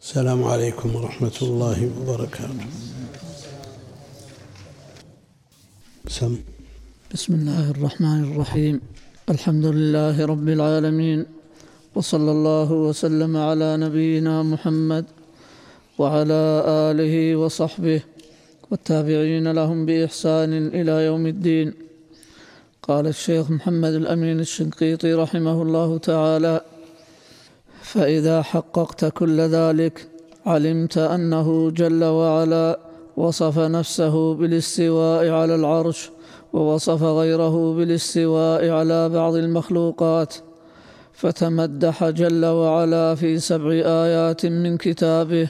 السلام عليكم ورحمة الله وبركاته. سم. بسم الله الرحمن الرحيم. الحمد لله رب العالمين. وصلى الله وسلم على نبينا محمد وعلى آله وصحبه والتابعين لهم بإحسان إلى يوم الدين. قال الشيخ محمد الأمين الشنقيطي رحمه الله تعالى فإذا حققت كل ذلك علمت أنه جل وعلا وصف نفسه بالاستواء على العرش ووصف غيره بالاستواء على بعض المخلوقات. فتمدح جل وعلا في سبع آيات من كتابه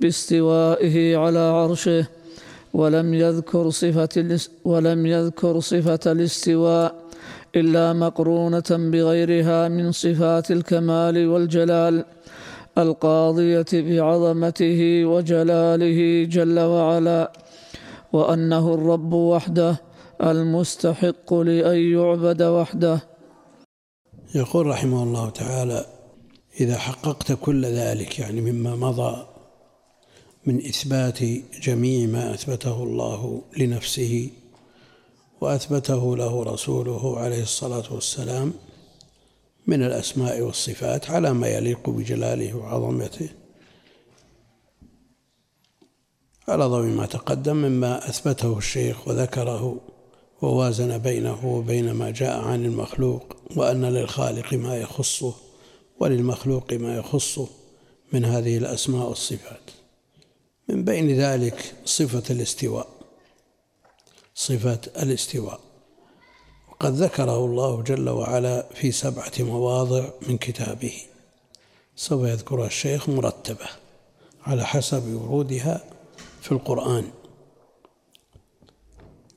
باستوائه على عرشه ولم يذكر صفة ولم يذكر صفة الاستواء إلا مقرونة بغيرها من صفات الكمال والجلال القاضية بعظمته وجلاله جل وعلا وأنه الرب وحده المستحق لأن يعبد وحده. يقول رحمه الله تعالى إذا حققت كل ذلك يعني مما مضى من إثبات جميع ما أثبته الله لنفسه وأثبته له رسوله عليه الصلاة والسلام من الأسماء والصفات على ما يليق بجلاله وعظمته. على ضوء ما تقدم مما أثبته الشيخ وذكره ووازن بينه وبين ما جاء عن المخلوق وأن للخالق ما يخصه وللمخلوق ما يخصه من هذه الأسماء والصفات. من بين ذلك صفة الاستواء. صفة الاستواء. وقد ذكره الله جل وعلا في سبعة مواضع من كتابه. سوف يذكرها الشيخ مرتبة على حسب ورودها في القرآن.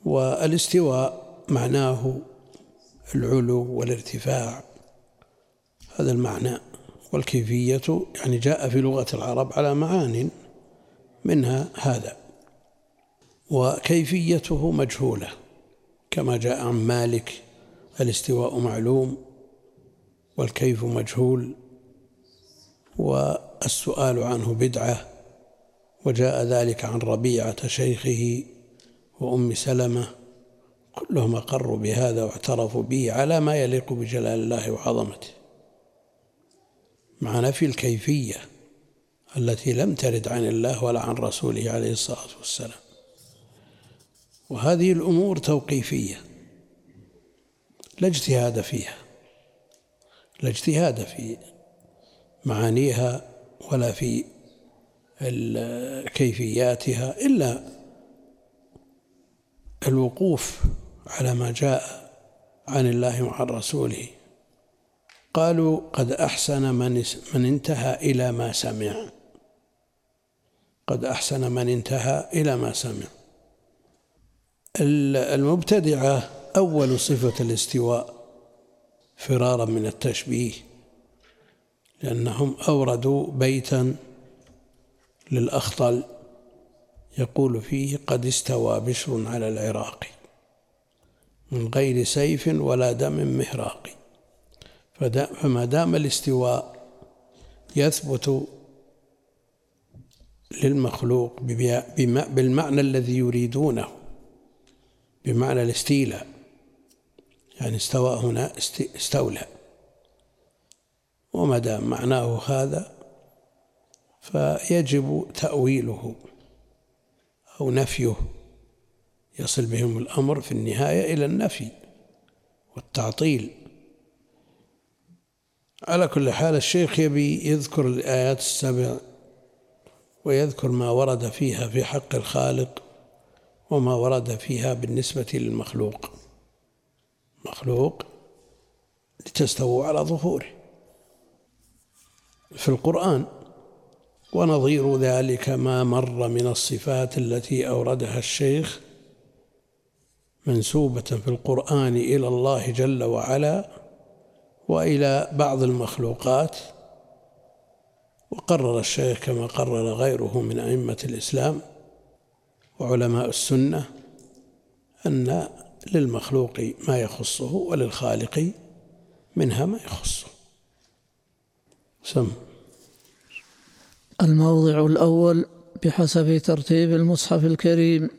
والاستواء معناه العلو والارتفاع. هذا المعنى. والكيفية يعني جاء في لغة العرب على معان منها هذا. وكيفيته مجهولة كما جاء عن مالك الاستواء معلوم والكيف مجهول والسؤال عنه بدعة وجاء ذلك عن ربيعة شيخه وأم سلمة كلهم أقروا بهذا واعترفوا به على ما يليق بجلال الله وعظمته. مع نفي الكيفية التي لم ترد عن الله ولا عن رسوله عليه الصلاة والسلام. وهذه الأمور توقيفية لا اجتهاد فيها لا اجتهاد في معانيها ولا في كيفياتها إلا الوقوف على ما جاء عن الله وعن رسوله. قالوا قد أحسن من من انتهى إلى ما سمع. قد أحسن من انتهى إلى ما سمع. المبتدعة أول صفة الاستواء فرارا من التشبيه لأنهم أوردوا بيتا للأخطل يقول فيه قد استوى بشر على العراق من غير سيف ولا دم مهراق. فما دام الاستواء يثبت للمخلوق بالمعنى الذي يريدونه بمعنى الاستيلاء. يعني استوى هنا استولى. وما دام معناه هذا فيجب تأويله أو نفيه. يصل بهم الأمر في النهاية إلى النفي والتعطيل. على كل حال الشيخ يبي يذكر الآيات السبع ويذكر ما ورد فيها في حق الخالق وما ورد فيها بالنسبة للمخلوق. مخلوق لتستووا على ظهوره. في القرآن ونظير ذلك ما مر من الصفات التي أوردها الشيخ منسوبة في القرآن إلى الله جل وعلا وإلى بعض المخلوقات. وقرر الشيخ كما قرر غيره من أئمة الإسلام وعلماء السنة أن للمخلوق ما يخصه وللخالق منها ما يخصه. سم. الموضع الأول بحسب ترتيب المصحف الكريم.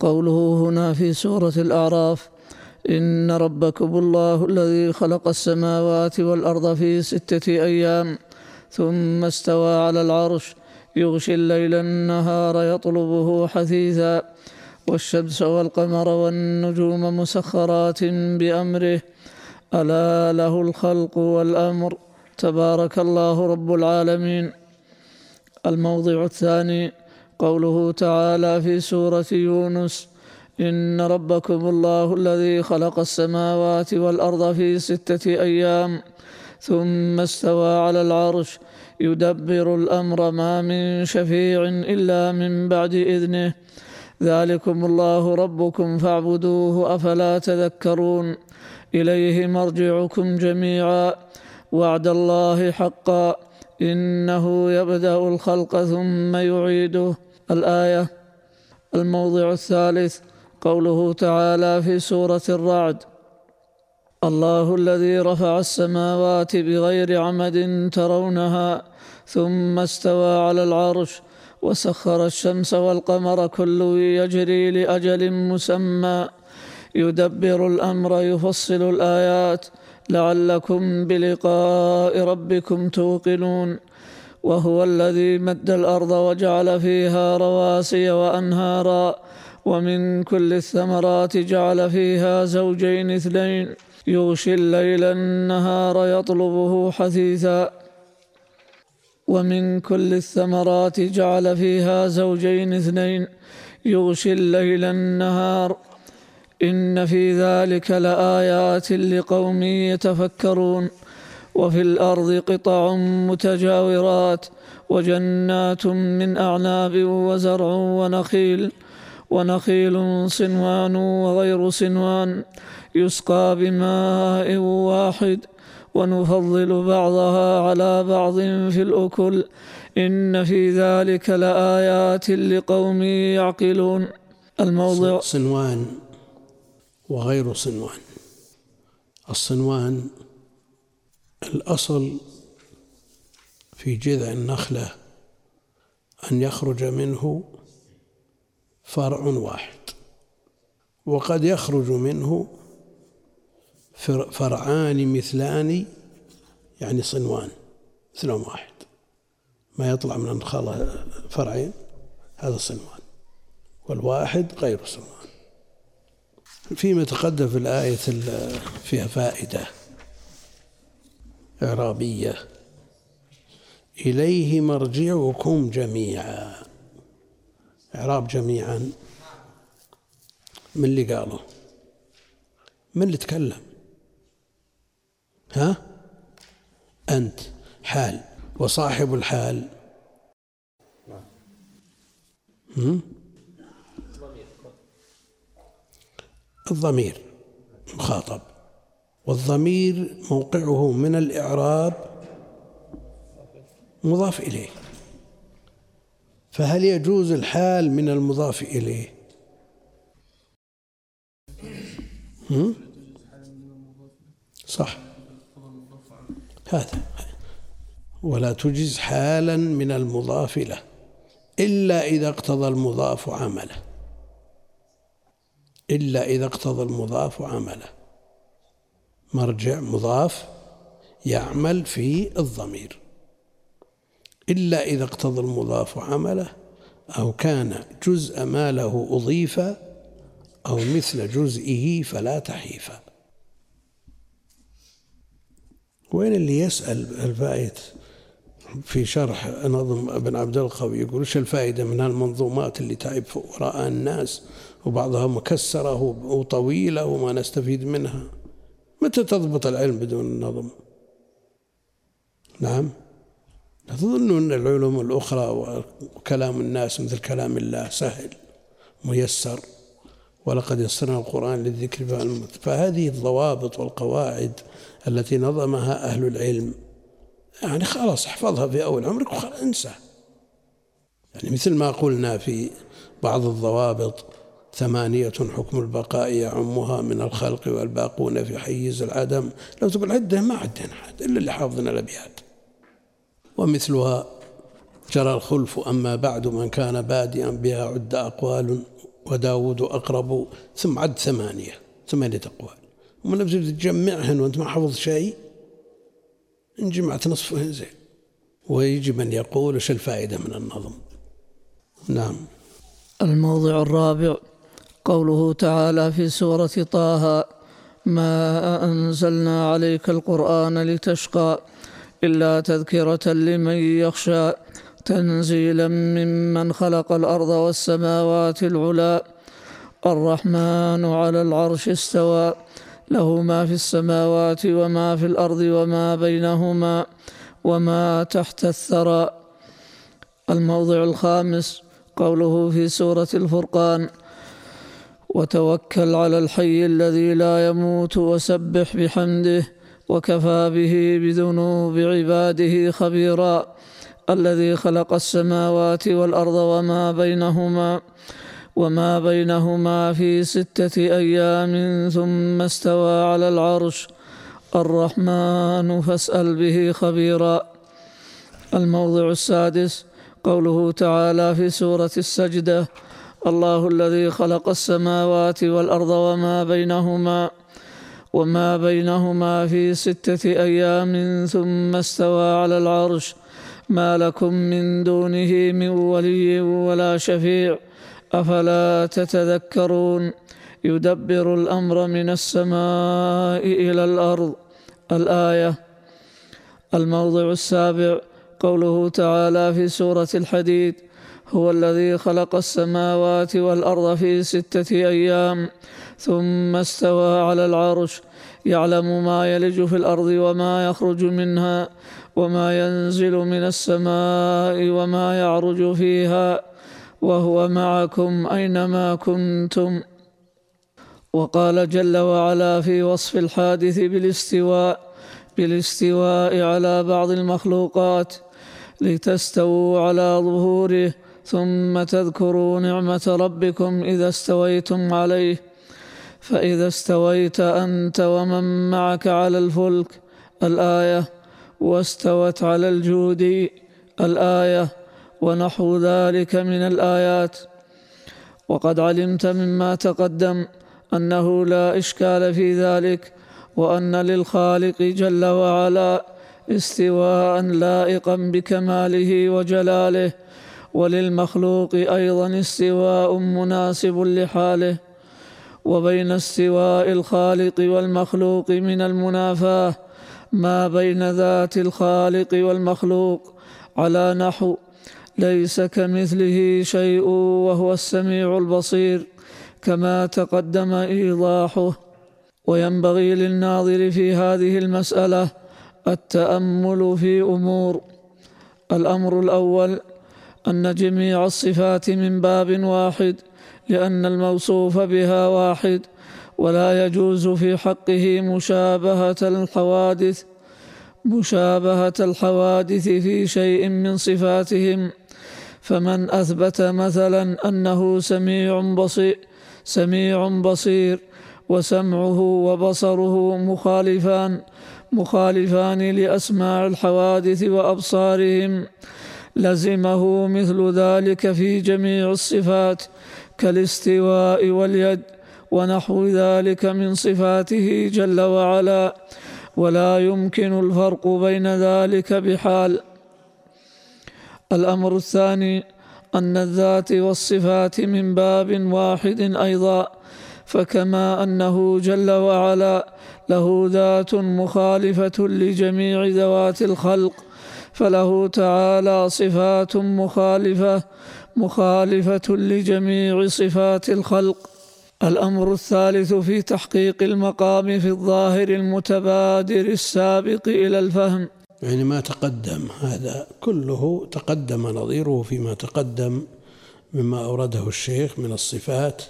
قوله هنا في سورة الأعراف إن ربكم الله الذي خلق السماوات والأرض في ستة أيام ثم استوى على العرش يغشي الليل النهار يطلبه حثيثا والشمس والقمر والنجوم مسخرات بأمره. ألا له الخلق والأمر. تبارك الله رب العالمين. الموضع الثاني قوله تعالى في سورة يونس إن ربكم الله الذي خلق السماوات والأرض في ستة أيام ثم استوى على العرش يدبر الأمر ما من شفيع إلا من بعد إذنه. ذلكم الله ربكم فاعبدوه أفلا تذكرون. إليه مرجعكم جميعا. وعد الله حقا. إنه يبدأ الخلق ثم يعيده. الآية الموضع الثالث. قوله تعالى في سورة الرعد. الله الذي رفع السماوات بغير عمد ترونها ثم استوى على العرش وسخر الشمس والقمر كل يجري لأجل مسمى. يدبر الأمر يفصل الآيات. لعلكم بلقاء ربكم توقنون. وهو الذي مد الأرض وجعل فيها رواسي وأنهارا. ومن كل الثمرات جعل فيها زوجين اثنين. يغشي الليل النهار يطلبه حثيثا. ومن كل الثمرات جعل فيها زوجين اثنين. يغشي الليل النهار. إن في ذلك لآيات لقوم يتفكرون. وفي الأرض قطع متجاورات. وجنات من أعناب وزرع ونخيل. ونخيل صنوان وغير صنوان يسقى بماء واحد ونفضل بعضها على بعض في الأكل. إن في ذلك لآيات لقوم يعقلون. الموضع صنوان وغير صنوان. الصنوان الأصل في جذع النخلة أن يخرج منه فرع واحد. وقد يخرج منه فرعان مثلان يعني صنوان مثلهم واحد. ما يطلع من النخالة فرعين هذا صنوان والواحد غير صنوان. فيما تقدم في الآية فيها فائدة إعرابية. إليه مرجعكم جميعا. إعراب جميعا من اللي قاله. من اللي تكلم؟ ها؟ أنت. حال. وصاحب الحال. الضمير. مخاطب. والضمير موقعه من الإعراب مضاف إليه. فهل يجوز الحال من المضاف إليه؟ صح. هذا. ولا تجز حالا من المضاف له إلا إذا اقتضى المضاف عمله. إلا إذا اقتضى المضاف عمله. مرجع مضاف يعمل في الضمير. إلا إذا اقتضى المضاف عمله أو كان جزء ما له أضيف أو مثل جزئه فلا تحيفا. وين اللي يسأل الفائد في شرح؟ نظم ابن عبد القوي يقول إيش الفائدة من هالمنظومات اللي تعب وراء الناس وبعضها مكسرة وطويلة وما نستفيد منها؟ متى تضبط العلم بدون النظم نعم؟ لا تظنوا أن العلوم الأخرى وكلام الناس مثل كلام الله سهل ميسر ولقد يسرنا القرآن للذكر فهذه الضوابط والقواعد التي نظمها أهل العلم يعني خلاص احفظها في أول عمرك وخلاص انسى. يعني مثل ما قلنا في بعض الضوابط ثمانية حكم البقاء يعمها من الخلق والباقون في حيز العدم. لو تقول عدة ما عدنا حد إلا اللي حافظنا الأبيات. ومثلها جرى الخلف أما بعد من كان بادئا بها عد أقوال وداود أقرب ثم عد ثمانية ثمانية أقوال. ومن نفسك تجمعهن وأنت ما حفظ شيء إن جمعت نصفهن زين. ويجي من يقول إيش الفائدة من النظم؟ نعم. الموضع الرابع قوله تعالى في سورة طه ما أنزلنا عليك القرآن لتشقى إلا تذكرة لمن يخشى تنزيلا ممن خلق الأرض والسماوات العلى الرحمن على العرش استوى له ما في السماوات وما في الأرض وما بينهما وما تحت الثرى. الموضع الخامس قوله في سورة الفرقان وتوكل على الحي الذي لا يموت وسبح بحمده وكفى به بذنوب عباده خبيرا الذي خلق السماوات والأرض وما بينهما وما بينهما في ستة أيام ثم استوى على العرش. الرحمن فاسأل به خبيرا. الموضع السادس قوله تعالى في سورة السجدة الله الذي خلق السماوات والأرض وما بينهما وما بينهما في ستة أيام ثم استوى على العرش. ما لكم من دونه من ولي ولا شفيع. أفلا تتذكرون؟ يدبر الأمر من السماء إلى الأرض. الآية. الموضع السابع. قوله تعالى في سورة الحديد. هو الذي خلق السماوات والأرض في ستة أيام ثم استوى على العرش. يعلم ما يلج في الأرض وما يخرج منها وما ينزل من السماء وما يعرج فيها وهو معكم أينما كنتم. وقال جل وعلا في وصف الحادث بالاستواء بالاستواء على بعض المخلوقات لتستووا على ظهوره ثم تذكروا نعمة ربكم إذا استويتم عليه. فإذا استويت أنت ومن معك على الفلك الآية واستوت على الجود الآية ونحو ذلك من الآيات. وقد علمت مما تقدم أنه لا إشكال في ذلك وأن للخالق جل وعلا استواء لائقا بكماله وجلاله وللمخلوق أيضا استواء مناسب لحاله. وبين استواء الخالق والمخلوق من المنافاه ما بين ذات الخالق والمخلوق على نحو ليس كمثله شيء وهو السميع البصير كما تقدم إيضاحه. وينبغي للناظر في هذه المسألة التأمل في أمور. الأمر الأول أن جميع الصفات من باب واحد لأن الموصوف بها واحد ولا يجوز في حقه مشابهة الحوادث مشابهة الحوادث في شيء من صفاتهم. فمن أثبت مثلا أنه سميع بصير سميع بصير وسمعه وبصره مخالفان مخالفان لأسماع الحوادث وأبصارهم. لزمه مثل ذلك في جميع الصفات كالاستواء واليد ونحو ذلك من صفاته جل وعلا ولا يمكن الفرق بين ذلك بحال. الأمر الثاني أن الذات والصفات من باب واحد أيضا فكما أنه جل وعلا له ذات مخالفة لجميع ذوات الخلق فله تعالى صفات مخالفة مخالفة لجميع صفات الخلق. الأمر الثالث في تحقيق المقام في الظاهر المتبادر السابق إلى الفهم. يعني ما تقدم هذا كله تقدم نظيره فيما تقدم مما أورده الشيخ من الصفات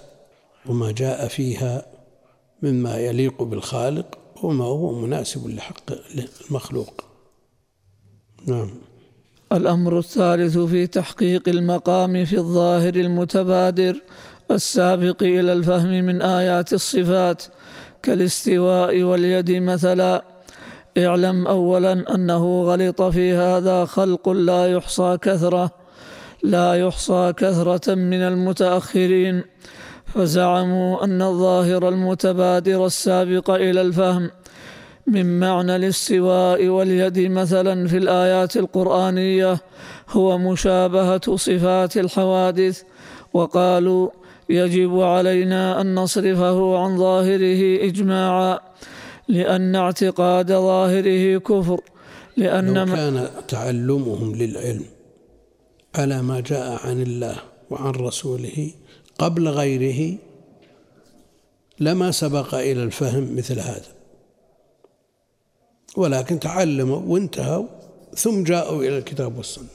وما جاء فيها مما يليق بالخالق وما هو مناسب لحق المخلوق. نعم. الأمر الثالث في تحقيق المقام في الظاهر المتبادر السابق إلى الفهم من آيات الصفات كالاستواء واليد مثلا. اعلم اولا أنه غلط في هذا خلق لا يحصى كثرة لا يحصى كثرة من المتأخرين. فزعموا أن الظاهر المتبادر السابق إلى الفهم من معنى الاستواء واليد مثلا في الآيات القرآنية هو مشابهة صفات الحوادث. وقالوا يجب علينا أن نصرفه عن ظاهره اجماعا لأن اعتقاد ظاهره كفر لأن لو كان تعلمهم للعلم على ما جاء عن الله وعن رسوله قبل غيره لما سبق إلى الفهم مثل هذا. ولكن تعلموا وانتهوا ثم جاءوا إلى الكتاب والسنة.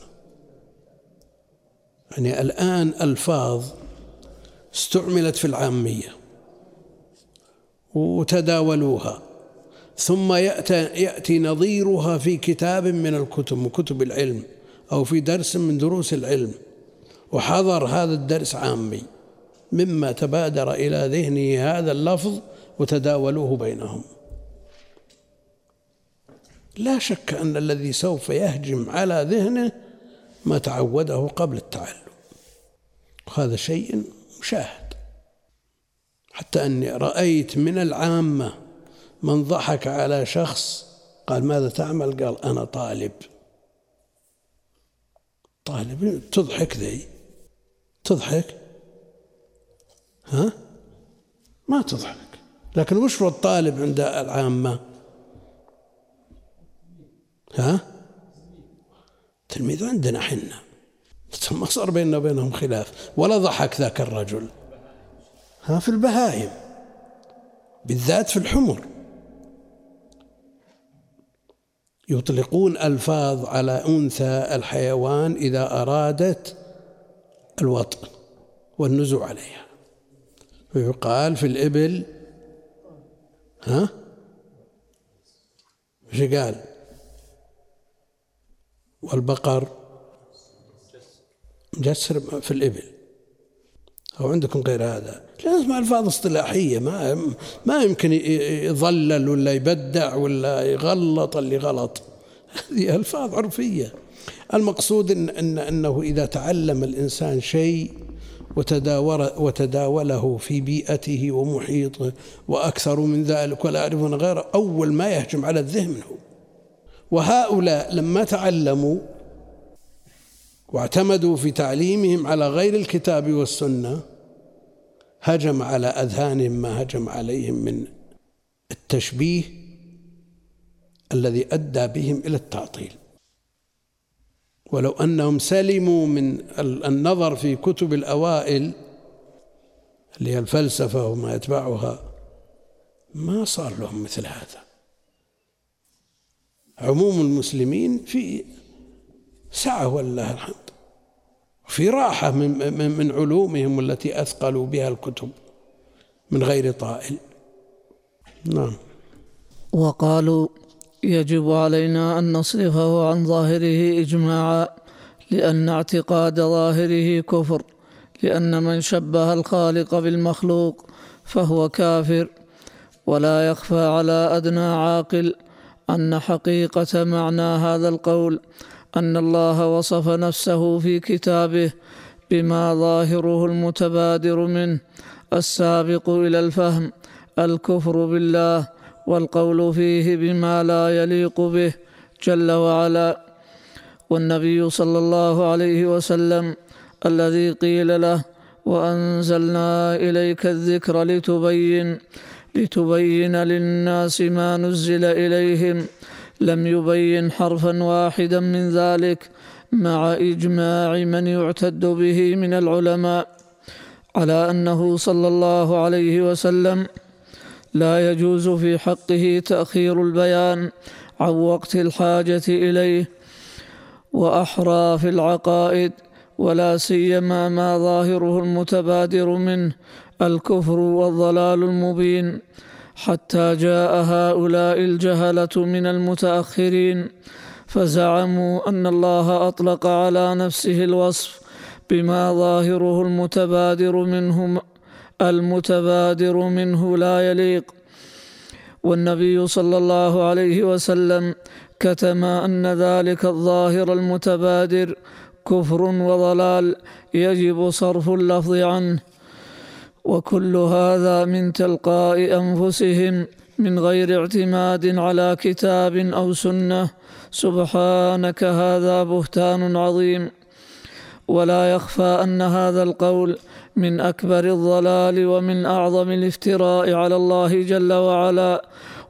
يعني الآن ألفاظ استعملت في العامية وتداولوها ثم يأتي, يأتي نظيرها في كتاب من الكتب من كتب العلم أو في درس من دروس العلم وحضر هذا الدرس عامي مما تبادر إلى ذهنه هذا اللفظ وتداولوه بينهم. لا شك أن الذي سوف يهجم على ذهنه ما تعوده قبل التعلم. وهذا شيء مشاهد. حتى أني رأيت من العامة من ضحك على شخص قال ماذا تعمل؟ قال أنا طالب. طالب تضحك ذي؟ تضحك؟ ها؟ ما تضحك. لكن وش الطالب عند العامة؟ ها؟ تلميذ عندنا حنا. ما صار بيننا وبينهم خلاف. ولا ضحك ذاك الرجل. ها في البهائم. بالذات في الحمر. يطلقون ألفاظ على أنثى الحيوان إذا أرادت الوطء والنزوع عليها. ويقال في الإبل ها؟ إيش قال؟ والبقر. مجسر في الإبل. أو عندكم غير هذا؟ لازم ألفاظ اصطلاحية. ما ما يمكن يضلل ولا يبدع ولا يغلط اللي غلط. هذه ألفاظ عرفية. المقصود إن, إن أنه إذا تعلم الإنسان شيء وتداول وتداوله في بيئته ومحيطه وأكثر من ذلك ولا يعرفون غيره أول ما يهجم على الذهن هو. وهؤلاء لما تعلموا واعتمدوا في تعليمهم على غير الكتاب والسنة هجم على أذهانهم ما هجم عليهم من التشبيه الذي أدى بهم إلى التعطيل. ولو أنهم سلموا من النظر في كتب الأوائل اللي هي الفلسفة وما يتبعها ما صار لهم مثل هذا. عموم المسلمين في سعة ولله الحمد في راحة من, من علومهم التي أثقلوا بها الكتب من غير طائل. نعم. وقالوا يجب علينا أن نصرفه عن ظاهره إجماعا لأن اعتقاد ظاهره كفر لأن من شبه الخالق بالمخلوق فهو كافر ولا يخفى على أدنى عاقل أن حقيقة معنى هذا القول أن الله وصف نفسه في كتابه بما ظاهره المتبادر منه السابق إلى الفهم الكفر بالله والقول فيه بما لا يليق به جل وعلا. والنبي صلى الله عليه وسلم الذي قيل له وأنزلنا إليك الذكر لتبين لتبين للناس ما نزل إليهم. لم يبين حرفا واحدا من ذلك مع إجماع من يعتد به من العلماء. على أنه صلى الله عليه وسلم لا يجوز في حقه تأخير البيان عن وقت الحاجة إليه وأحرى في العقائد ولا سيما ما ظاهره المتبادر منه الكفر والضلال المبين حتى جاء هؤلاء الجهلة من المتأخرين فزعموا أن الله أطلق على نفسه الوصف بما ظاهره المتبادر منه المتبادر منه لا يليق. والنبي صلى الله عليه وسلم كتم أن ذلك الظاهر المتبادر كفر وضلال يجب صرف اللفظ عنه. وكل هذا من تلقاء أنفسهم من غير اعتماد على كتاب أو سنة. سبحانك هذا بهتان عظيم. ولا يخفى أن هذا القول من أكبر الضلال ومن أعظم الافتراء على الله جل وعلا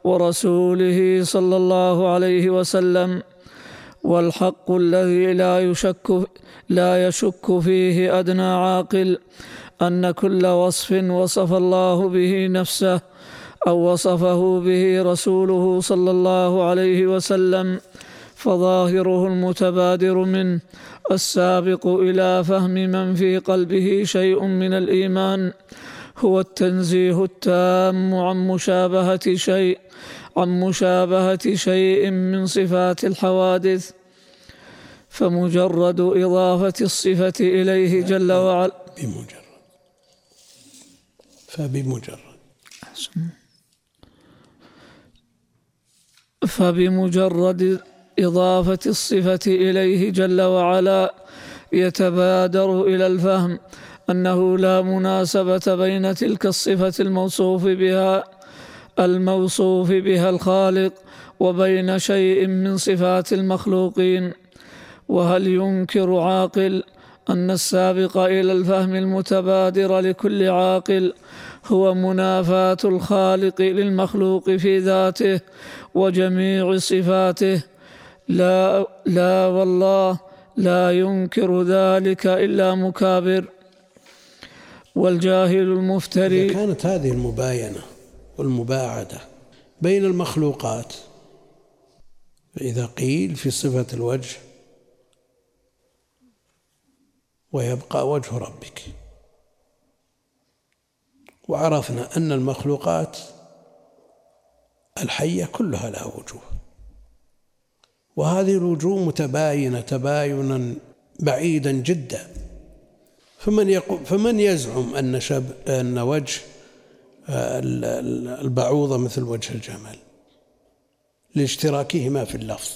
ورسوله صلى الله عليه وسلم. والحق الذي لا يشك لا يشك فيه أدنى عاقل. أن كل وصف وصف الله به نفسه أو وصفه به رسوله صلى الله عليه وسلم فظاهره المتبادر منه السابق إلى فهم من في قلبه شيء من الإيمان هو التنزيه التام عن مشابهة شيء عن مشابهة شيء من صفات الحوادث. فمجرد إضافة الصفة إليه جل وعلا. بمجرد. فبمجرد. فبمجرد إضافة الصفة إليه جل وعلا يتبادر إلى الفهم أنه لا مناسبة بين تلك الصفة الموصوف بها الموصوف بها الخالق وبين شيء من صفات المخلوقين. وهل ينكر عاقل أن السابق إلى الفهم المتبادر لكل عاقل هو منافاة الخالق للمخلوق في ذاته وجميع صفاته. لا لا والله لا ينكر ذلك إلا مكابر. والجاهل المفتري إذا كانت هذه المباينة والمباعدة بين المخلوقات فإذا قيل في صفة الوجه ويبقى وجه ربك. وعرفنا أن المخلوقات الحية كلها لها وجوه. وهذه الوجوه متباينة تباينا بعيدا جدا. فمن يقول فمن يزعم أن شب أن وجه آه، البعوضة مثل وجه الجمل؟ لاشتراكهما في اللفظ.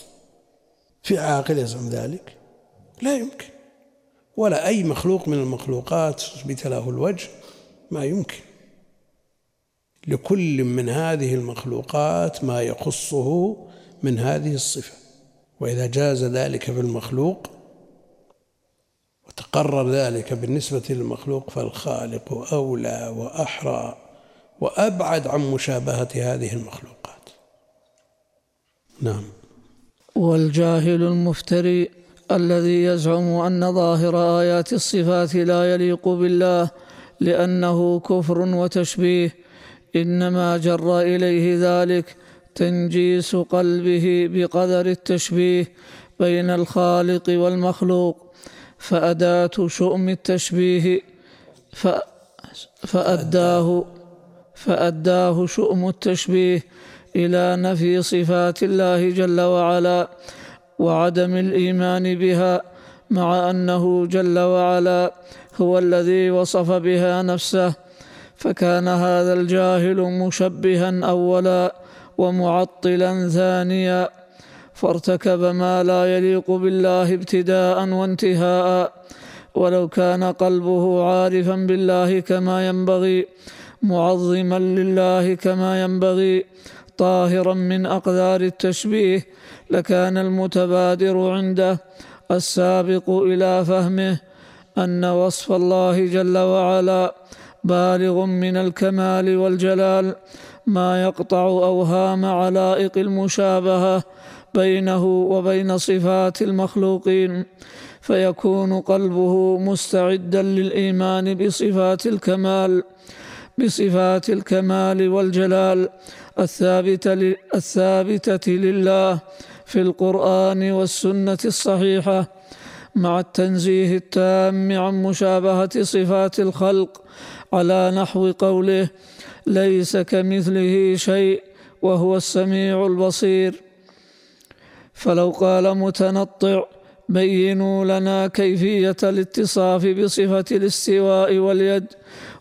في عاقل يزعم ذلك؟ لا يمكن. ولا أي مخلوق من المخلوقات اثبت له الوجه ما يمكن. لكل من هذه المخلوقات ما يخصه من هذه الصفة. وإذا جاز ذلك في المخلوق وتقرر ذلك بالنسبة للمخلوق فالخالق أولى وأحرى وأبعد عن مشابهة هذه المخلوقات. نعم. والجاهل المفتري الذي يزعم أن ظاهر آيات الصفات لا يليق بالله لأنه كفر وتشبيه إنما جر إليه ذلك تنجيس قلبه بقدر التشبيه بين الخالق والمخلوق فأداة شؤم التشبيه فأداه فأداه شؤم التشبيه إلى نفي صفات الله جل وعلا وعدم الإيمان بها مع أنه جل وعلا هو الذي وصف بها نفسه فكان هذا الجاهل مشبها أولا ومعطلا ثانيا فارتكب ما لا يليق بالله ابتداء وانتهاء. ولو كان قلبه عارفا بالله كما ينبغي معظما لله كما ينبغي طاهرا من أقدار التشبيه لكان المتبادر عنده السابق إلى فهمه أن وصف الله جل وعلا بالغ من الكمال والجلال ما يقطع أوهام علائق المشابهة بينه وبين صفات المخلوقين فيكون قلبه مستعدا للإيمان بصفات الكمال بصفات الكمال والجلال الثابتة, الثابتة لله في القرآن والسنة الصحيحة مع التنزيه التام عن مشابهة صفات الخلق على نحو قوله ليس كمثله شيء وهو السميع البصير. فلو قال متنطع بينوا لنا كيفية الاتصاف بصفة الاستواء واليد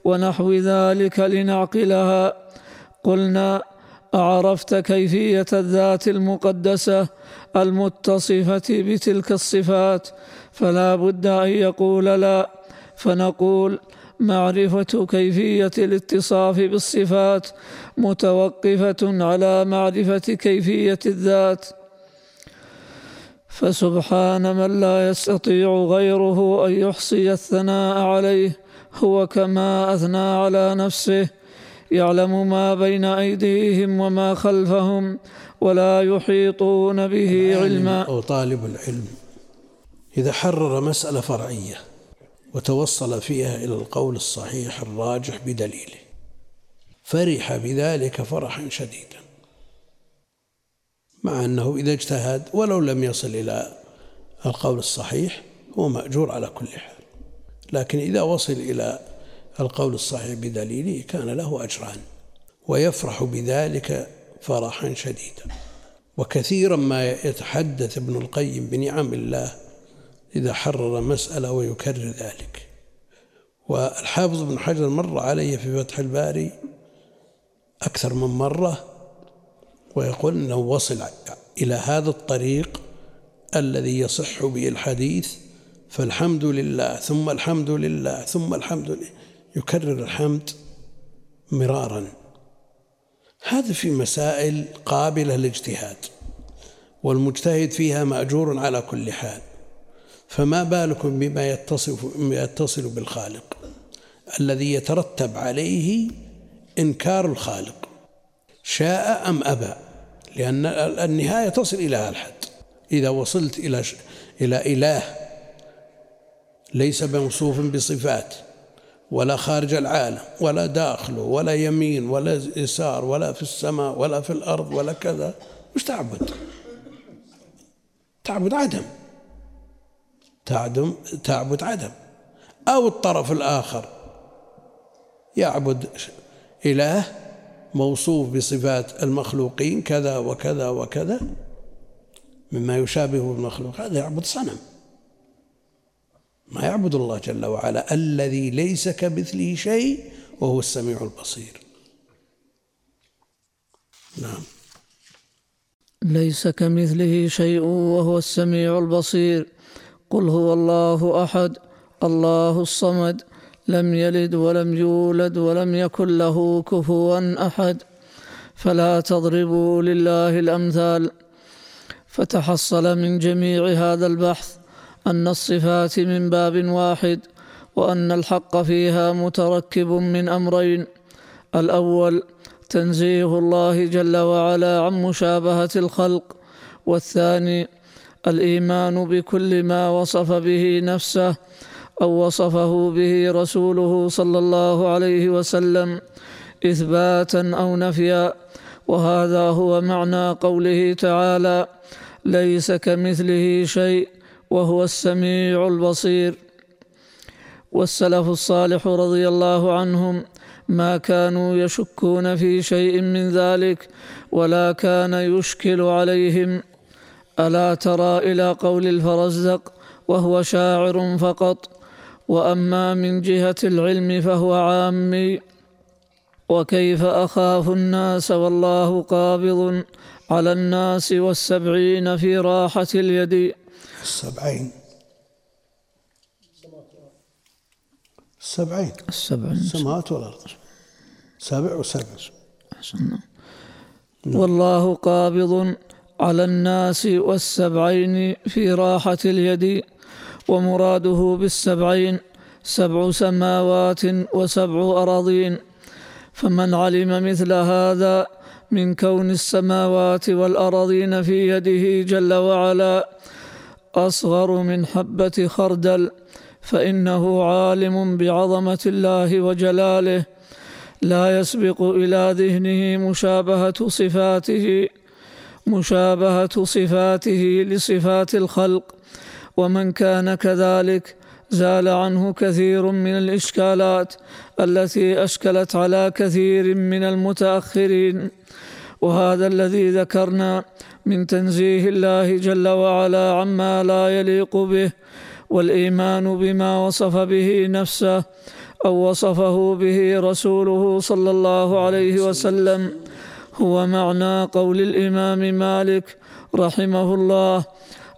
ونحو ذلك لنعقلها. قلنا عرفت كيفية الذات المقدسة المتصفة بتلك الصفات فلا بد أن يقول لا. فنقول معرفة كيفية الاتصاف بالصفات متوقفة على معرفة كيفية الذات. فسبحان من لا يستطيع غيره أن يحصي الثناء عليه هو كما أثنى على نفسه يعلم ما بين أيديهم وما خلفهم ولا يحيطون به علما. أو طالب العلم. إذا حرر مسألة فرعية وتوصل فيها إلى القول الصحيح الراجح بدليله فرح بذلك فرحا شديدا. مع أنه إذا اجتهد ولو لم يصل إلى القول الصحيح هو مأجور على كل حال. لكن إذا وصل إلى القول الصحيح بدليله كان له أجران ويفرح بذلك فرحا شديدا. وكثيرا ما يتحدث ابن القيم بنعم الله إذا حرر مسألة ويكرر ذلك. والحافظ ابن حجر مر علي في فتح الباري أكثر من مرة ويقول أنه وصل إلى هذا الطريق الذي يصح به الحديث فالحمد لله ثم الحمد لله ثم الحمد لله. يكرر الحمد مرارا. هذا في مسائل قابلة للاجتهاد والمجتهد فيها مأجور على كل حال. فما بالكم بما يتصف يتصل بالخالق الذي يترتب عليه إنكار الخالق شاء أم أبى؟ لأن النهاية تصل إلى الحد. إذا وصلت إلى إلى إله ليس موصوف بصفات ولا خارج العالم ولا داخله ولا يمين ولا يسار ولا في السماء ولا في الأرض ولا كذا مش تعبد. تعبد عدم. تعدم تعبد عدم. أو الطرف الآخر. يعبد إله موصوف بصفات المخلوقين كذا وكذا وكذا مما يشابه المخلوق. هذا يعبد صنم. ما يعبد الله جل وعلا. الذي ليس كمثله شيء وهو السميع البصير. نعم. ليس كمثله شيء وهو السميع البصير. قل هو الله احد الله الصمد لم يلد ولم يولد ولم يكن له كفوا احد. فلا تضربوا لله الامثال. فتحصل من جميع هذا البحث أن الصفات من باب واحد وأن الحق فيها متركب من أمرين. الأول تنزيه الله جل وعلا عن مشابهة الخلق. والثاني الإيمان بكل ما وصف به نفسه أو وصفه به رسوله صلى الله عليه وسلم إثباتا أو نفيا وهذا هو معنى قوله تعالى ليس كمثله شيء وهو السميع البصير. والسلف الصالح رضي الله عنهم ما كانوا يشكون في شيء من ذلك ولا كان يشكل عليهم. ألا ترى إلى قول الفرزدق وهو شاعر فقط؟ وأما من جهة العلم فهو عامي. وكيف أخاف الناس والله قابض على الناس والسبعين في راحة اليد؟ السبعين. السبعين. السبعين. السماوات والأرض. سبع وسبع. والله قابض على الناس والسبعين في راحة اليد ومراده بالسبعين سبع سماوات وسبع أراضين. فمن علم مثل هذا من كون السماوات والأراضين في يده جل وعلا أصغر من حبة خردل فإنه عالم بعظمة الله وجلاله لا يسبق إلى ذهنه مشابهة صفاته مشابهة صفاته لصفات الخلق ومن كان كذلك زال عنه كثير من الإشكالات التي أشكلت على كثير من المتأخرين. وهذا الذي ذكرنا من تنزيه الله جل وعلا عما لا يليق به والإيمان بما وصف به نفسه أو وصفه به رسوله صلى الله عليه وسلم. هو معنى قول الإمام مالك رحمه الله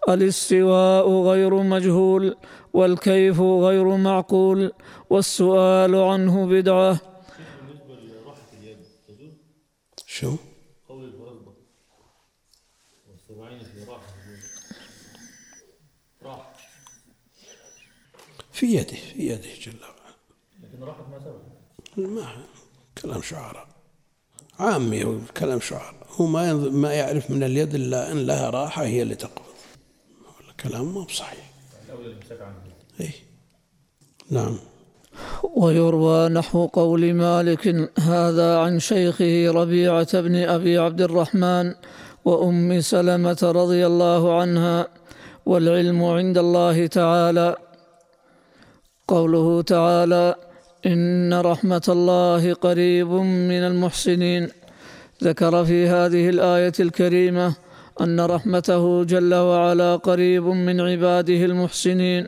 الاستواء غير مجهول والكيف غير معقول والسؤال عنه بدعة. شو؟ في يده في يده جل وعلا. لكن راحت ما سبق ما كلام شعراء. عامي كلام شعراء هو ما ما يعرف من اليد إلا إن لها راحة هي اللي تقبض. الكلام ما بصحيح. اي نعم. ويروى نحو قول مالك هذا عن شيخه ربيعة بن أبي عبد الرحمن وأم سلمة رضي الله عنها والعلم عند الله تعالى. قوله تعالى إن رحمة الله قريب من المحسنين. ذكر في هذه الآية الكريمة أن رحمته جل وعلا قريب من عباده المحسنين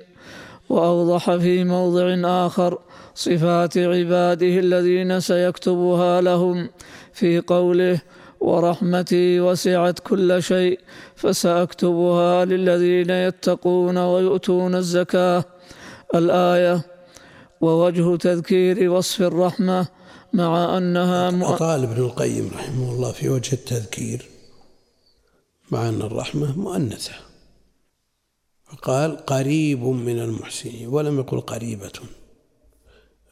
وأوضح في موضع آخر صفات عباده الذين سيكتبها لهم في قوله ورحمتي وسعت كل شيء فسأكتبها للذين يتقون ويؤتون الزكاة الآية ووجه تذكير وصف الرحمة مع أنها قال ابن القيم رحمه الله في وجه التذكير مع أن الرحمة مؤنثة. فقال قريب من المحسنين ولم يقل قريبة.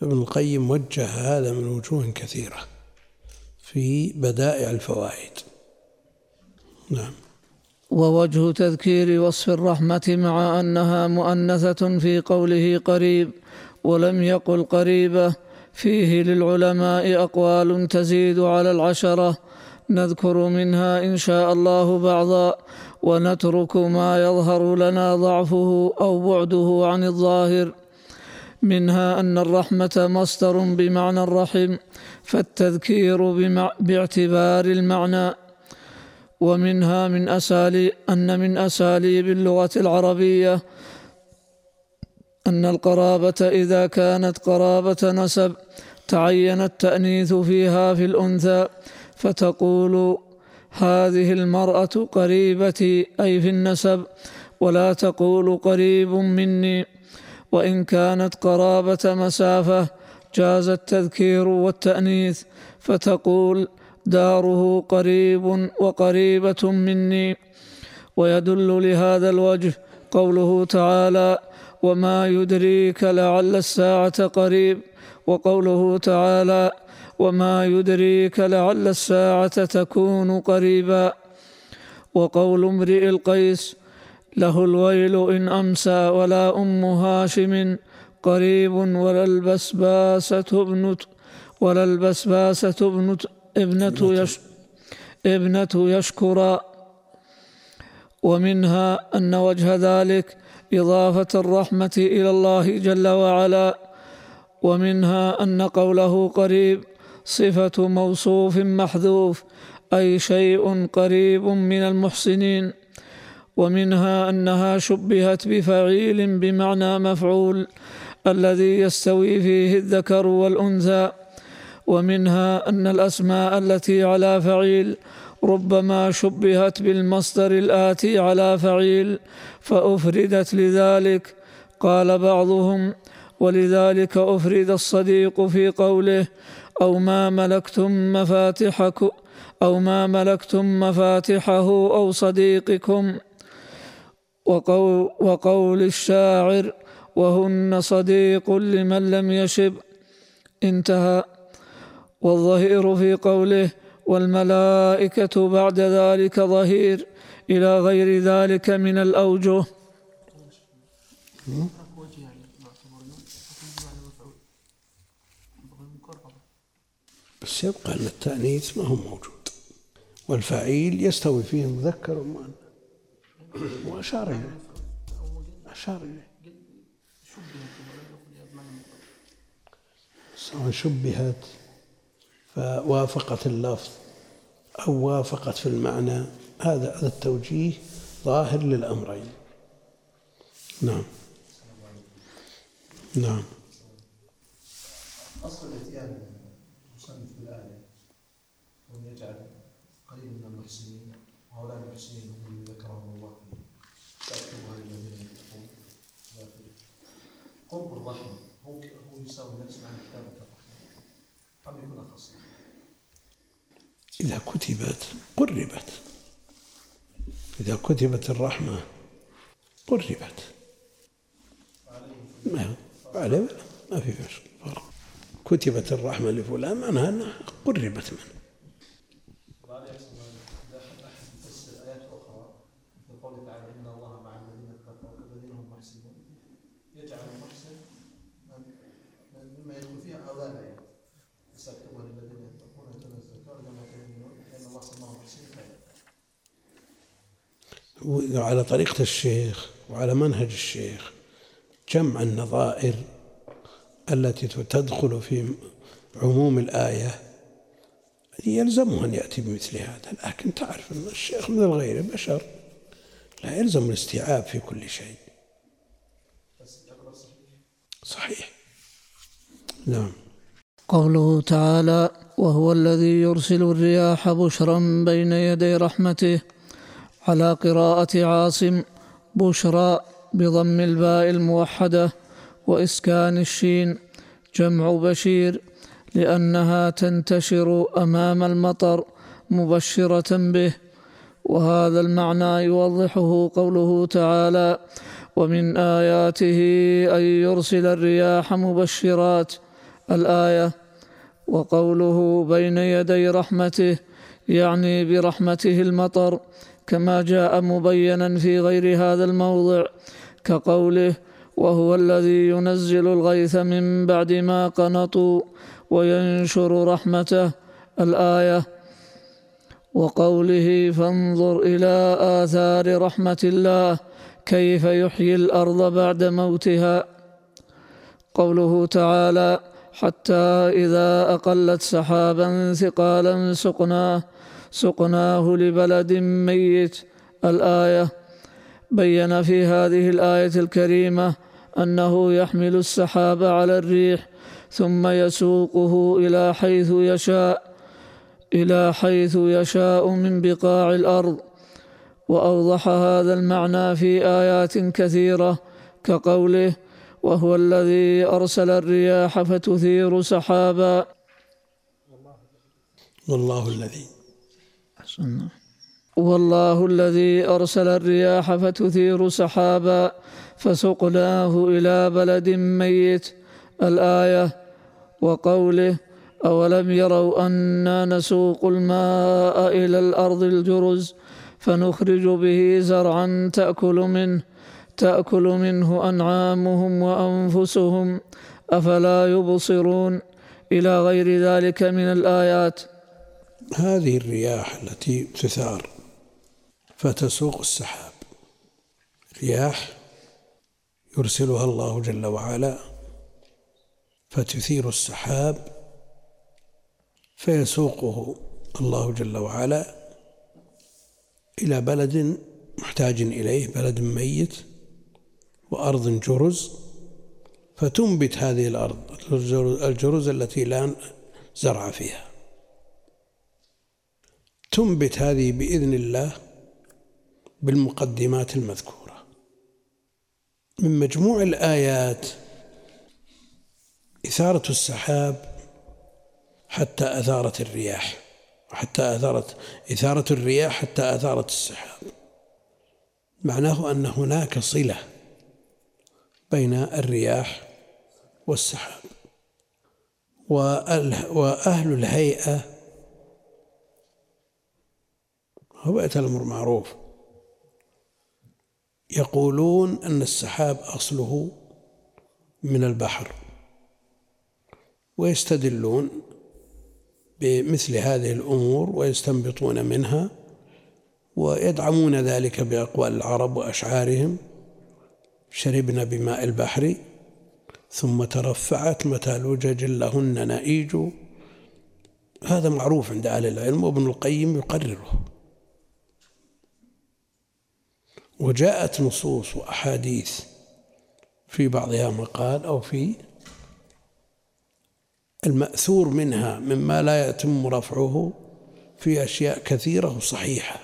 ابن القيم وجه هذا من وجوه كثيرة في بدائع الفوائد. نعم. ووجه تذكير وصف الرحمة مع أنها مؤنثة في قوله قريب ولم يقل قريبة. فيه للعلماء أقوال تزيد على العشرة. نذكر منها إن شاء الله بعضا. ونترك ما يظهر لنا ضعفه أو بعده عن الظاهر. منها أن الرحمة مصدر بمعنى الرحم فالتذكير باعتبار المعنى. ومنها من أساليب أن من أساليب اللغة العربية أن القرابة إذا كانت قرابة نسب تعين التأنيث فيها في الأنثى فتقول هذه المرأة قريبتي أي في النسب ولا تقول قريب مني. وإن كانت قرابة مسافة جاز التذكير والتأنيث فتقول داره قريب وقريبة مني. ويدل لهذا الوجه قوله تعالى وما يدريك لعل الساعة قريب وقوله تعالى وما يدريك لعل الساعة تكون قريبا وقول امرئ القيس له الويل إن أمسى ولا أم هاشم قريب ولا البسباسة ابنة ولا البسباسة ابنة ابنة يش ابنة يشكر ومنها أن وجه ذلك إضافة الرحمة إلى الله جل وعلا ومنها أن قوله قريب صفة موصوف محذوف أي شيء قريب من المحسنين ومنها أنها شبهت بفعيل بمعنى مفعول الذي يستوي فيه الذكر والأنثى ومنها أن الأسماء التي على فعيل ربما شبهت بالمصدر الآتي على فعيل فأفردت لذلك. قال بعضهم ولذلك أفرد الصديق في قوله أو ما ملكتم مفاتحكم أو ما ملكتم مفاتحه أو صديقكم. وقول, وقول الشاعر وهن صديق لمن لم يشب. انتهى. والظهير في قوله والملائكة بعد ذلك ظهير إلى غير ذلك من الأوجه. بس يبقى أن التأنيث ما هو موجود. والفعيل يستوي فيه المذكر والمؤنث وأشار إليه. أشار إليه. سواء شبهت فوافقت اللفظ. أو وافقت في المعنى هذا هذا التوجيه ظاهر للأمرين. نعم. نعم. أصل الإتيان المصنف بالآية أن يجعل قليل من المحسنين هؤلاء المحسنين هم الذين ذكرهم الله فأكتبها للذين يتقون. قرب الرحمة هو هو يساوي نفس معنى كتابة الرحمة أم يكون إذا كتبت قربت. إذا كتبت الرحمة قربت. ما عليه ما في فرق. كتبت الرحمة لفلان معناها أنها قربت منه. على طريقة الشيخ وعلى منهج الشيخ جمع النظائر التي تدخل في عموم الآية يلزمه أن يأتي بمثل هذا. لكن تعرف أن الشيخ مثل غيره بشر لا يلزم الاستيعاب في كل شيء. صحيح. نعم. قوله تعالى وهو الذي يرسل الرياح بشرا بين يدي رحمته على قراءة عاصم بشرى بضم الباء الموحدة وإسكان الشين جمع بشير لأنها تنتشر أمام المطر مبشرة به وهذا المعنى يوضحه قوله تعالى ومن آياته أن يرسل الرياح مبشرات الآية وقوله بين يدي رحمته يعني برحمته المطر كما جاء مبينا في غير هذا الموضع كقوله وهو الذي ينزل الغيث من بعد ما قنطوا وينشر رحمته الآية وقوله فانظر إلى آثار رحمة الله كيف يحيي الأرض بعد موتها قوله تعالى حتى إذا أقلت سحابا ثقالا سقناه سقناه لبلد ميت. الآية بين في هذه الآية الكريمة أنه يحمل السحاب على الريح ثم يسوقه إلى حيث يشاء إلى حيث يشاء من بقاع الأرض. وأوضح هذا المعنى في آيات كثيرة كقوله وهو الذي أرسل الرياح فتثير سحابا. والله الذي والله الذي أرسل الرياح فتثير سحابا فسقناه إلى بلد ميت. الآية وقوله أولم يروا أنا نسوق الماء إلى الأرض الجرز فنخرج به زرعا تأكل منه تأكل منه أنعامهم وأنفسهم. أفلا يبصرون؟ إلى غير ذلك من الآيات. هذه الرياح التي تثار فتسوق السحاب. رياح يرسلها الله جل وعلا فتثير السحاب فيسوقه الله جل وعلا إلى بلد محتاج إليه بلد ميت وأرض جرز. فتنبت هذه الأرض الجرز التي لا زرع فيها. تنبت هذه بإذن الله بالمقدمات المذكورة. من مجموع الآيات إثارة السحاب حتى أثارت الرياح وحتى أثارت إثارة الرياح حتى أثارت السحاب. معناه أن هناك صلة بين الرياح والسحاب. وأهل الهيئة هو الأمر معروف. يقولون أن السحاب أصله من البحر. ويستدلون بمثل هذه الأمور ويستنبطون منها ويدعمون ذلك بأقوال العرب وأشعارهم. شربنا بماء البحر ثم ترفعت متى لجج لهن نئيج هذا معروف عند أهل العلم وابن القيم يقرره. وجاءت نصوص وأحاديث في بعضها مقال أو في المأثور منها مما لا يتم رفعه في أشياء كثيرة وصحيحة.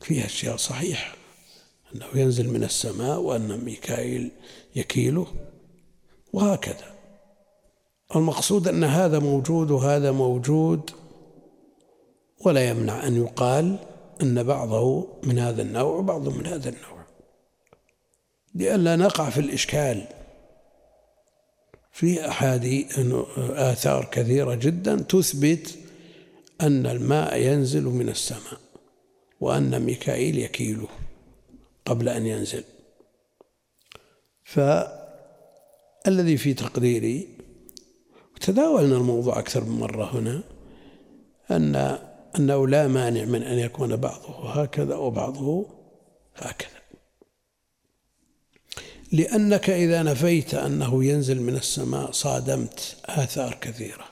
في أشياء صحيحة. أنه ينزل من السماء وأن ميكائيل يكيله وهكذا. المقصود أن هذا موجود وهذا موجود ولا يمنع أن يقال أن بعضه من هذا النوع وبعضه من هذا النوع. لئلا نقع في الإشكال. في أحاديث آثار كثيرة جدا تثبت أن الماء ينزل من السماء وأن ميكائيل يكيله قبل أن ينزل. فالذي في تقديري وتداولنا الموضوع أكثر من مرة هنا أن أنه لا مانع من أن يكون بعضه هكذا وبعضه هكذا. لأنك إذا نفيت أنه ينزل من السماء صادمت آثار كثيرة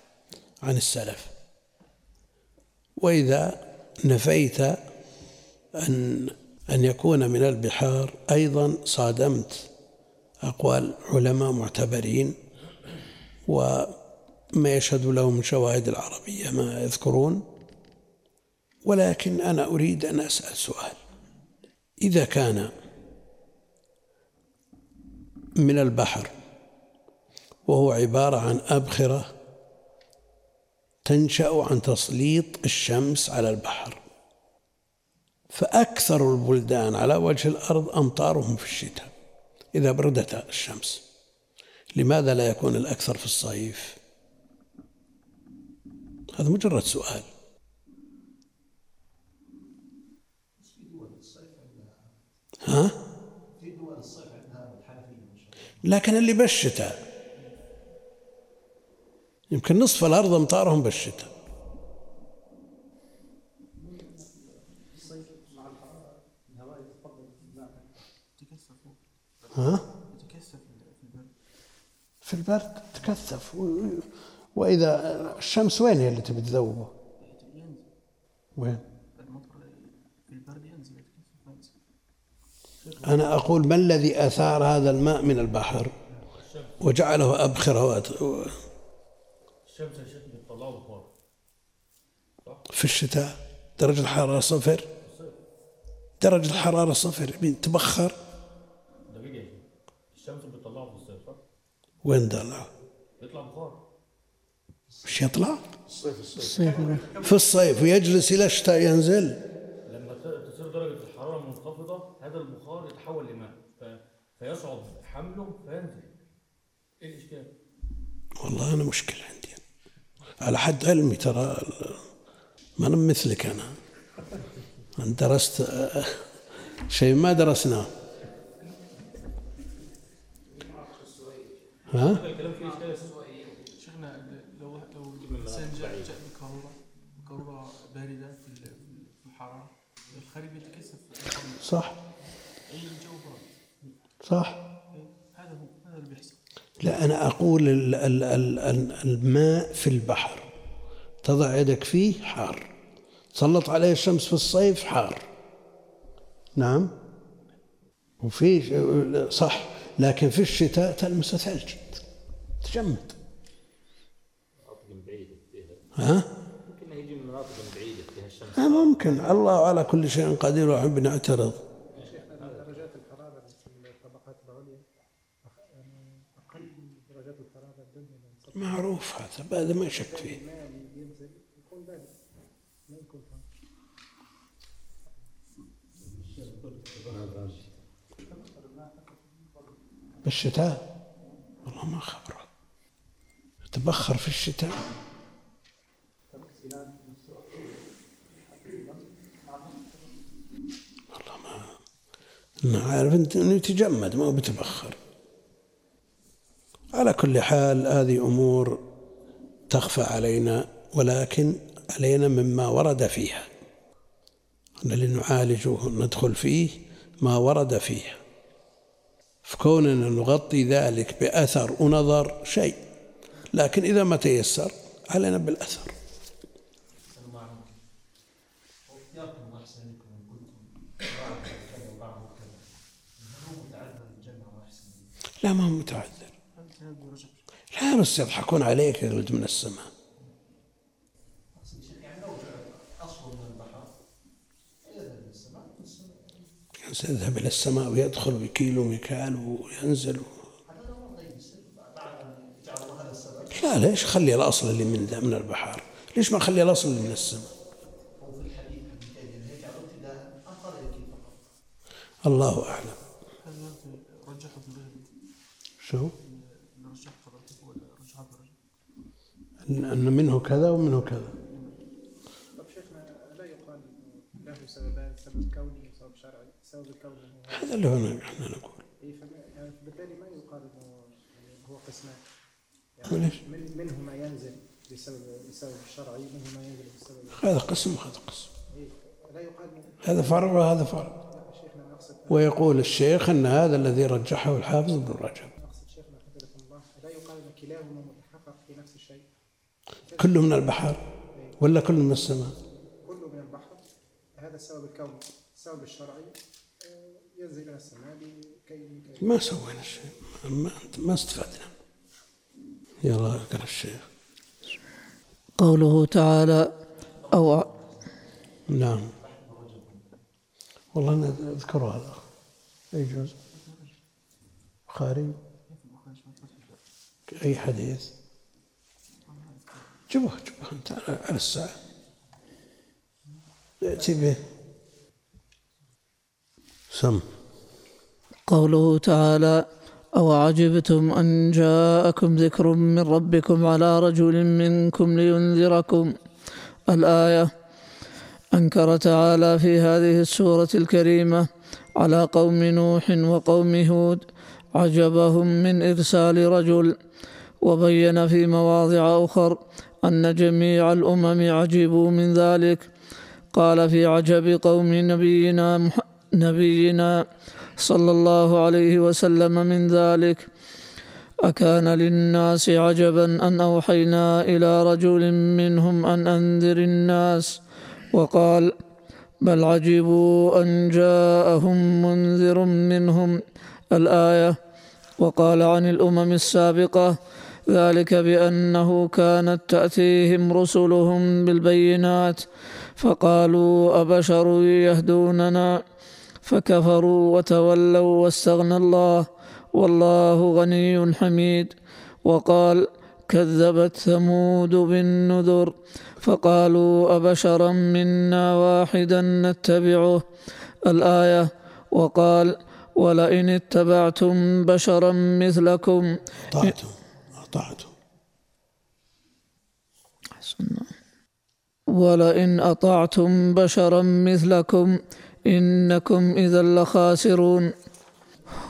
عن السلف. وإذا نفيت أن أن يكون من البحار أيضا صادمت أقوال علماء معتبرين وما يشهد لهم شواهد العربية ما يذكرون. ولكن أنا أريد أن أسأل سؤال. إذا كان من البحر وهو عبارة عن أبخرة تنشأ عن تسليط الشمس على البحر فأكثر البلدان على وجه الأرض أمطارهم في الشتاء إذا بردت الشمس. لماذا لا يكون الأكثر في الصيف؟ هذا مجرد سؤال. ها؟ لكن اللي بالشتاء يمكن نصف الأرض أمطارهم بالشتاء ها؟ في البرد تكثف وإذا الشمس وين هي اللي تبي تذوبه؟ وين؟ أنا أقول ما الذي أثار هذا الماء من البحر؟ وجعله أبخرة الشمس في الشتاء. درجة الحرارة صفر. درجة الحرارة صفر. تبخر. دقيقة الشمس بتطلعه في الصيف صح؟ وين دلعه؟ يطلع بخار مش يطلع؟ الصيف. في الصيف ويجلس إلى الشتاء ينزل لما ت- تصير درجة الحرارة منخفضة هذا البخار يتحول لماء ف- فيصعب حمله فينزل. إيه الإشكال؟ والله أنا مشكلة عندي على حد علمي ترى ما أنا مثلك أنا. أنا درست شيء ما درسناه. ها؟ شيخنا لو لو الانسان جاء بارده في ال- في الحراره الخارج يتكثف صح. صح؟ هذا هو هذا اللي بيحصل. لا أنا أقول ال- ال- ال- ال- الماء في البحر. تضع يدك فيه حار. تسلط عليه الشمس في الصيف حار. نعم؟ وفي صح. لكن في الشتاء تلمس ثلج. تجمد. ها؟ ممكن يجي من مناطق بعيدة فيها الشمس. آه ممكن. الله على كل شيء قدير ونحب نعترض درجات الحرارة في الطبقات العليا أخ- يعني أقل من درجات الحرارة الدنيا لأن معروف هذا هذا ما شك فيه. بالشتاء والله ما خبرة. تبخر في الشتاء. والله ما عارف انت انه يتجمد ما هو بتبخر. على كل حال هذه أمور تخفى علينا ولكن علينا مما ورد فيها. الذي نعالجه ندخل فيه ما ورد فيه فكوننا نغطي ذلك بأثر ونظر شيء لكن إذا ما تيسر علينا بالأثر. لا ما هو متعذر الحامس يضحكون عليك يا ولد من السماء. سيذهب إلى السماء ويدخل بكيلو ميكال وينزل. لا ليش خلي الأصل اللي من من البحار؟ ليش ما خلي الأصل اللي من السماء؟ الله أعلم. شو؟ أن منه كذا ومنه كذا. طب شيخنا لا يقال له سببان سبب كوني وسبب شرعي هو هذا اللي هنا إحنا نقول. إيه، فما- يعني بالتالي ما يقال إنه يعني هو قسمان. وليش؟ من منه ما ينزل بسبب بسبب الشرعي منه ما ينزل بسبب هذا قسم وهذا قسم. إيه، لا يقال هذا فرع وهذا فرع ويقول الشيخ أن هذا الذي رجحه الحافظ ابن رجب نقصد شيخنا حفظكم الله لا يقال ان كلاهما متحقق في نفس الشيء كله من البحر ولا كله من السماء؟ كله من البحر. هذا السبب الكوني السبب الشرعي. آه، ينزل إلى السماء لكي كي- ما سوينا شيء. ما, ما استفدنا. يلا اقرا الشيخ. قوله تعالى أو نعم. والله أنا أذكر هذا. أي جزء؟ بخاري؟ أي حديث؟ جبه جبه أنت على الساعة. ائتي به. سم. قوله تعالى أو عجبتم أن جاءكم ذكر من ربكم على رجل منكم لينذركم؟ الآية أنكر تعالى في هذه السورة الكريمة على قوم نوح وقوم هود عجبهم من إرسال رجل وبين في مواضع أخر أن جميع الأمم عجبوا من ذلك. قال في عجب قوم نبينا مح- نبينا صلى الله عليه وسلم من ذلك. أكان للناس عجبا أن أوحينا إلى رجل منهم أن أنذر الناس. وقال بل عجبوا أن جاءهم منذر منهم. الآية وقال عن الأمم السابقة ذلك بأنه كانت تأتيهم رسلهم بالبينات فقالوا أبشر يهدوننا؟ فكفروا وتولوا واستغنى الله والله غني حميد. وقال كذبت ثمود بالنذر فقالوا أبشرا منا واحدا نتبعه. الآية وقال ولئن اتبعتم بشرا مثلكم. أطعته أطعته ولئن أطعتم بشرا مثلكم إنكم إذا لخاسرون.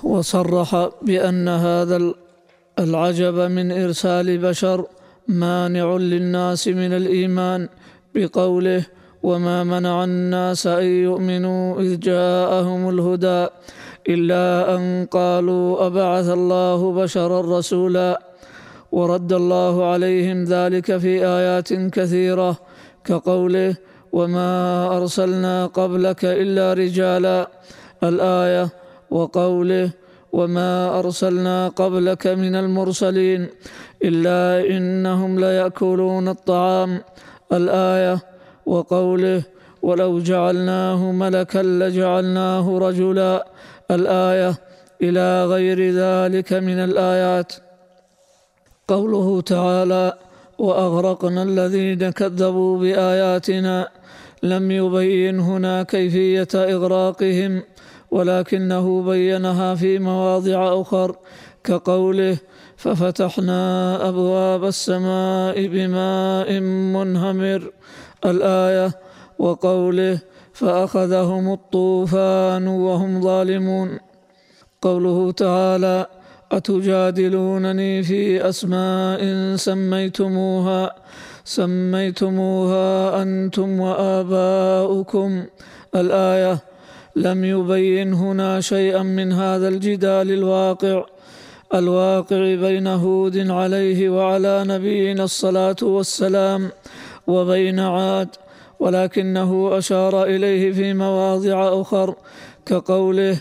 وصرح بأن هذا العجب من إرسال بشر مانع للناس من الإيمان بقوله وما منع الناس أن يؤمنوا إذ جاءهم الهدى إلا أن قالوا أبعث الله بشرا رسولا. ورد الله عليهم ذلك في آيات كثيرة كقوله وما أرسلنا قبلك إلا رجالا. الآية وقوله وما أرسلنا قبلك من المرسلين إلا إنهم ليأكلون الطعام. الآية وقوله ولو جعلناه ملكا لجعلناه رجلا. الآية إلى غير ذلك من الآيات. قوله تعالى وأغرقنا الذين كذبوا بآياتنا لم يبين هنا كيفية إغراقهم ولكنه بينها في مواضع أخر كقوله ففتحنا أبواب السماء بماء منهمر. الآية وقوله فأخذهم الطوفان وهم ظالمون. قوله تعالى أتجادلونني في أسماء سميتموها سميتموها أنتم وآباؤكم. الآية لم يبين هنا شيئا من هذا الجدال الواقع. الواقع بين هود عليه وعلى نبينا الصلاة والسلام وبين عاد ولكنه أشار إليه في مواضع أخر كقوله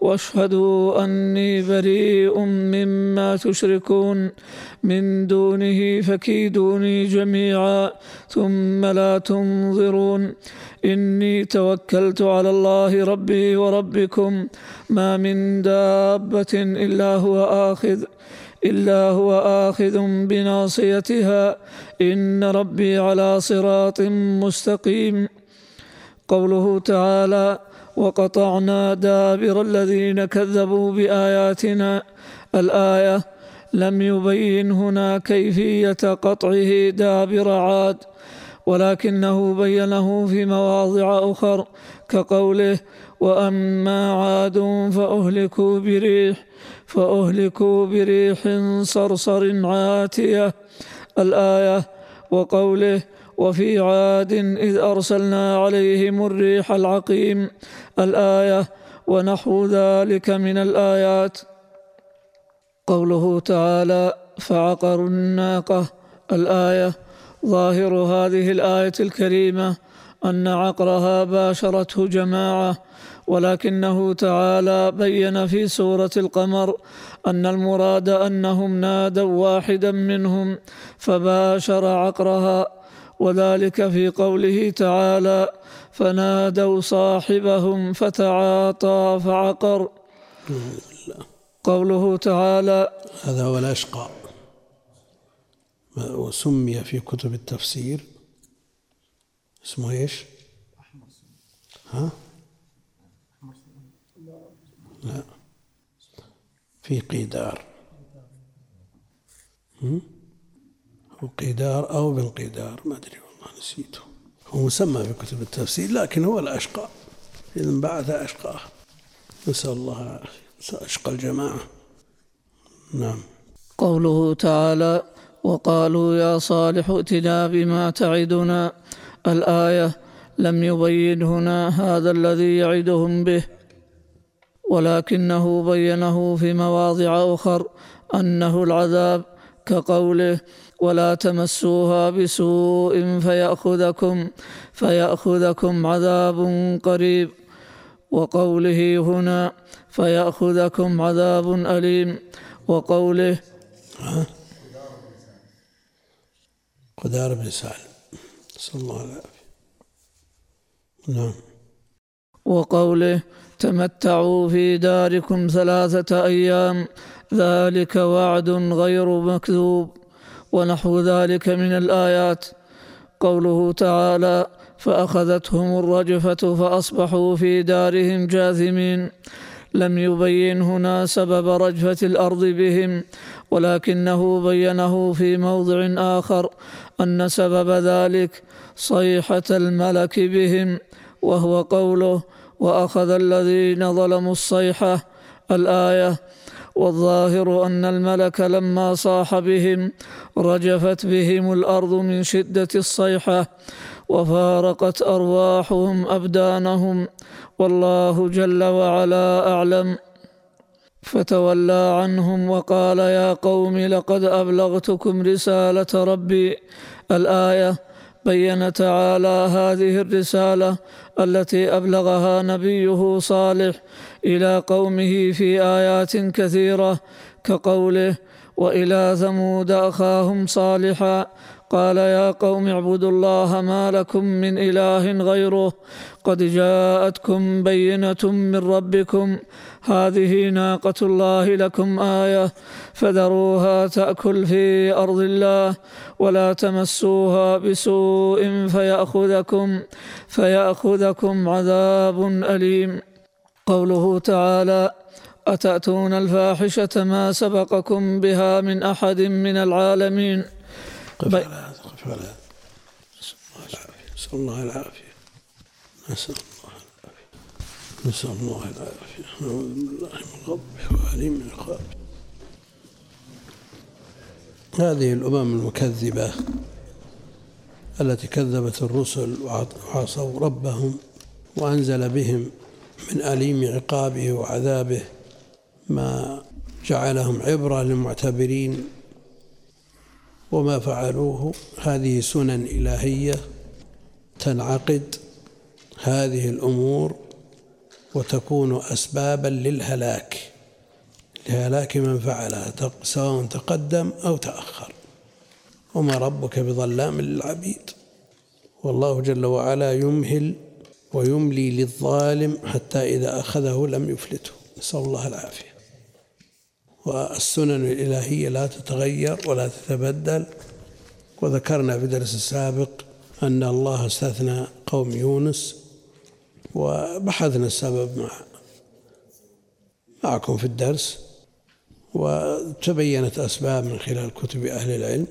واشهدوا أني بريء مما تشركون. من دونه فكيدوني جميعا ثم لا تنظرون. إني توكلت على الله ربي وربكم. ما من دابة إلا هو آخذ إلا هو آخذ بناصيتها. إن ربي على صراط مستقيم. قوله تعالى وقطعنا دابر الذين كذبوا بآياتنا. الآية لم يبين هنا كيفية قطعه دابر عاد ولكنه بينه في مواضع أخر كقوله وأما عاد فأهلكوا بريح فأهلكوا بريح صرصر عاتية. الآية وقوله وفي عاد إذ أرسلنا عليهم الريح العقيم الآية ونحو ذلك من الآيات. قوله تعالى فعقروا الناقة. الآية ظاهر هذه الآية الكريمة أن عقرها باشرته جماعة ولكنه تعالى بين في سورة القمر أن المراد أنهم نادوا واحدا منهم فباشر عقرها. وذلك في قوله تعالى فنادوا صاحبهم فتعاطى فعقر قوله تعالى هذا هو الأشقى وسمي في كتب التفسير اسمه إيش؟ ها؟ لا في قيدار هم؟ هو قيدار أو بن قيدار ما أدري والله نسيته. هو مسمى في كتب التفسير لكن هو الأشقى إذا بعث أشقاه نسأل الله أشقى الجماعة. نعم. قوله تعالى وقالوا يا صالح ائتنا بما تعدنا. الآية لم يبين هنا هذا الذي يعدهم به. ولكنه بينه في مواضع أخر أنه العذاب كقوله ولا تمسوها بسوء فيأخذكم فيأخذكم عذاب قريب. وقوله هنا فيأخذكم عذاب أليم. وقوله قدار بن سالم. نسأل الله العافية نعم. وقوله تمتعوا في داركم ثلاثة أيام. ذلك وعد غير مكذوب. ونحو ذلك من الآيات. قوله تعالى فأخذتهم الرجفة فأصبحوا في دارهم جاثمين. لم يبين هنا سبب رجفة الأرض بهم ولكنه بينه في موضع آخر أن سبب ذلك صيحة الملك بهم وهو قوله وأخذ الذين ظلموا الصيحة الآية والظاهر أن الملك لما صاح بهم رجفت بهم الأرض من شدة الصيحة وفارقت أرواحهم أبدانهم والله جل وعلا أعلم. فتولى عنهم وقال يا قوم لقد أبلغتكم رسالة ربي. الآية بين تعالى هذه الرسالة التي أبلغها نبيه صالح إلى قومه في آيات كثيرة كقوله وإلى ثمود أخاهم صالحا قال يا قوم اعبدوا الله ما لكم من إله غيره قد جاءتكم بينة من ربكم هذه ناقة الله لكم آية فذروها تأكل في أرض الله ولا تمسوها بسوء فيأخذكم فيأخذكم عذاب أليم قوله تعالى أتأتون الفاحشة ما سبقكم بها من أحد من العالمين؟ قف على هذا قف على هذا نسأل الله العافية. نسأل الله العافية. نسأل الله العافية. نعوذ بالله من غضبه وأليم من عقابه هذه الأمم المكذبة التي كذبت الرسل وعصوا ربهم وأنزل بهم من أليم عقابه وعذابه ما جعلهم عبرة للمعتبرين وما فعلوه. هذه سنن إلهية تنعقد هذه الأمور وتكون أسبابا للهلاك لهلاك من فعلها سواء تقدم أو تأخر. وما ربك بظلام للعبيد. والله جل وعلا يمهل ويملي للظالم حتى إذا أخذه لم يفلته. نسأل الله العافية. والسنن الإلهية لا تتغير ولا تتبدل. وذكرنا في درس السابق أن الله استثنى قوم يونس وبحثنا السبب مع معكم في الدرس. وتبينت أسباب من خلال كتب أهل العلم.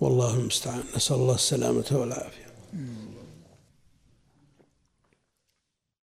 والله المستعان. نسأل الله السلامة والعافية.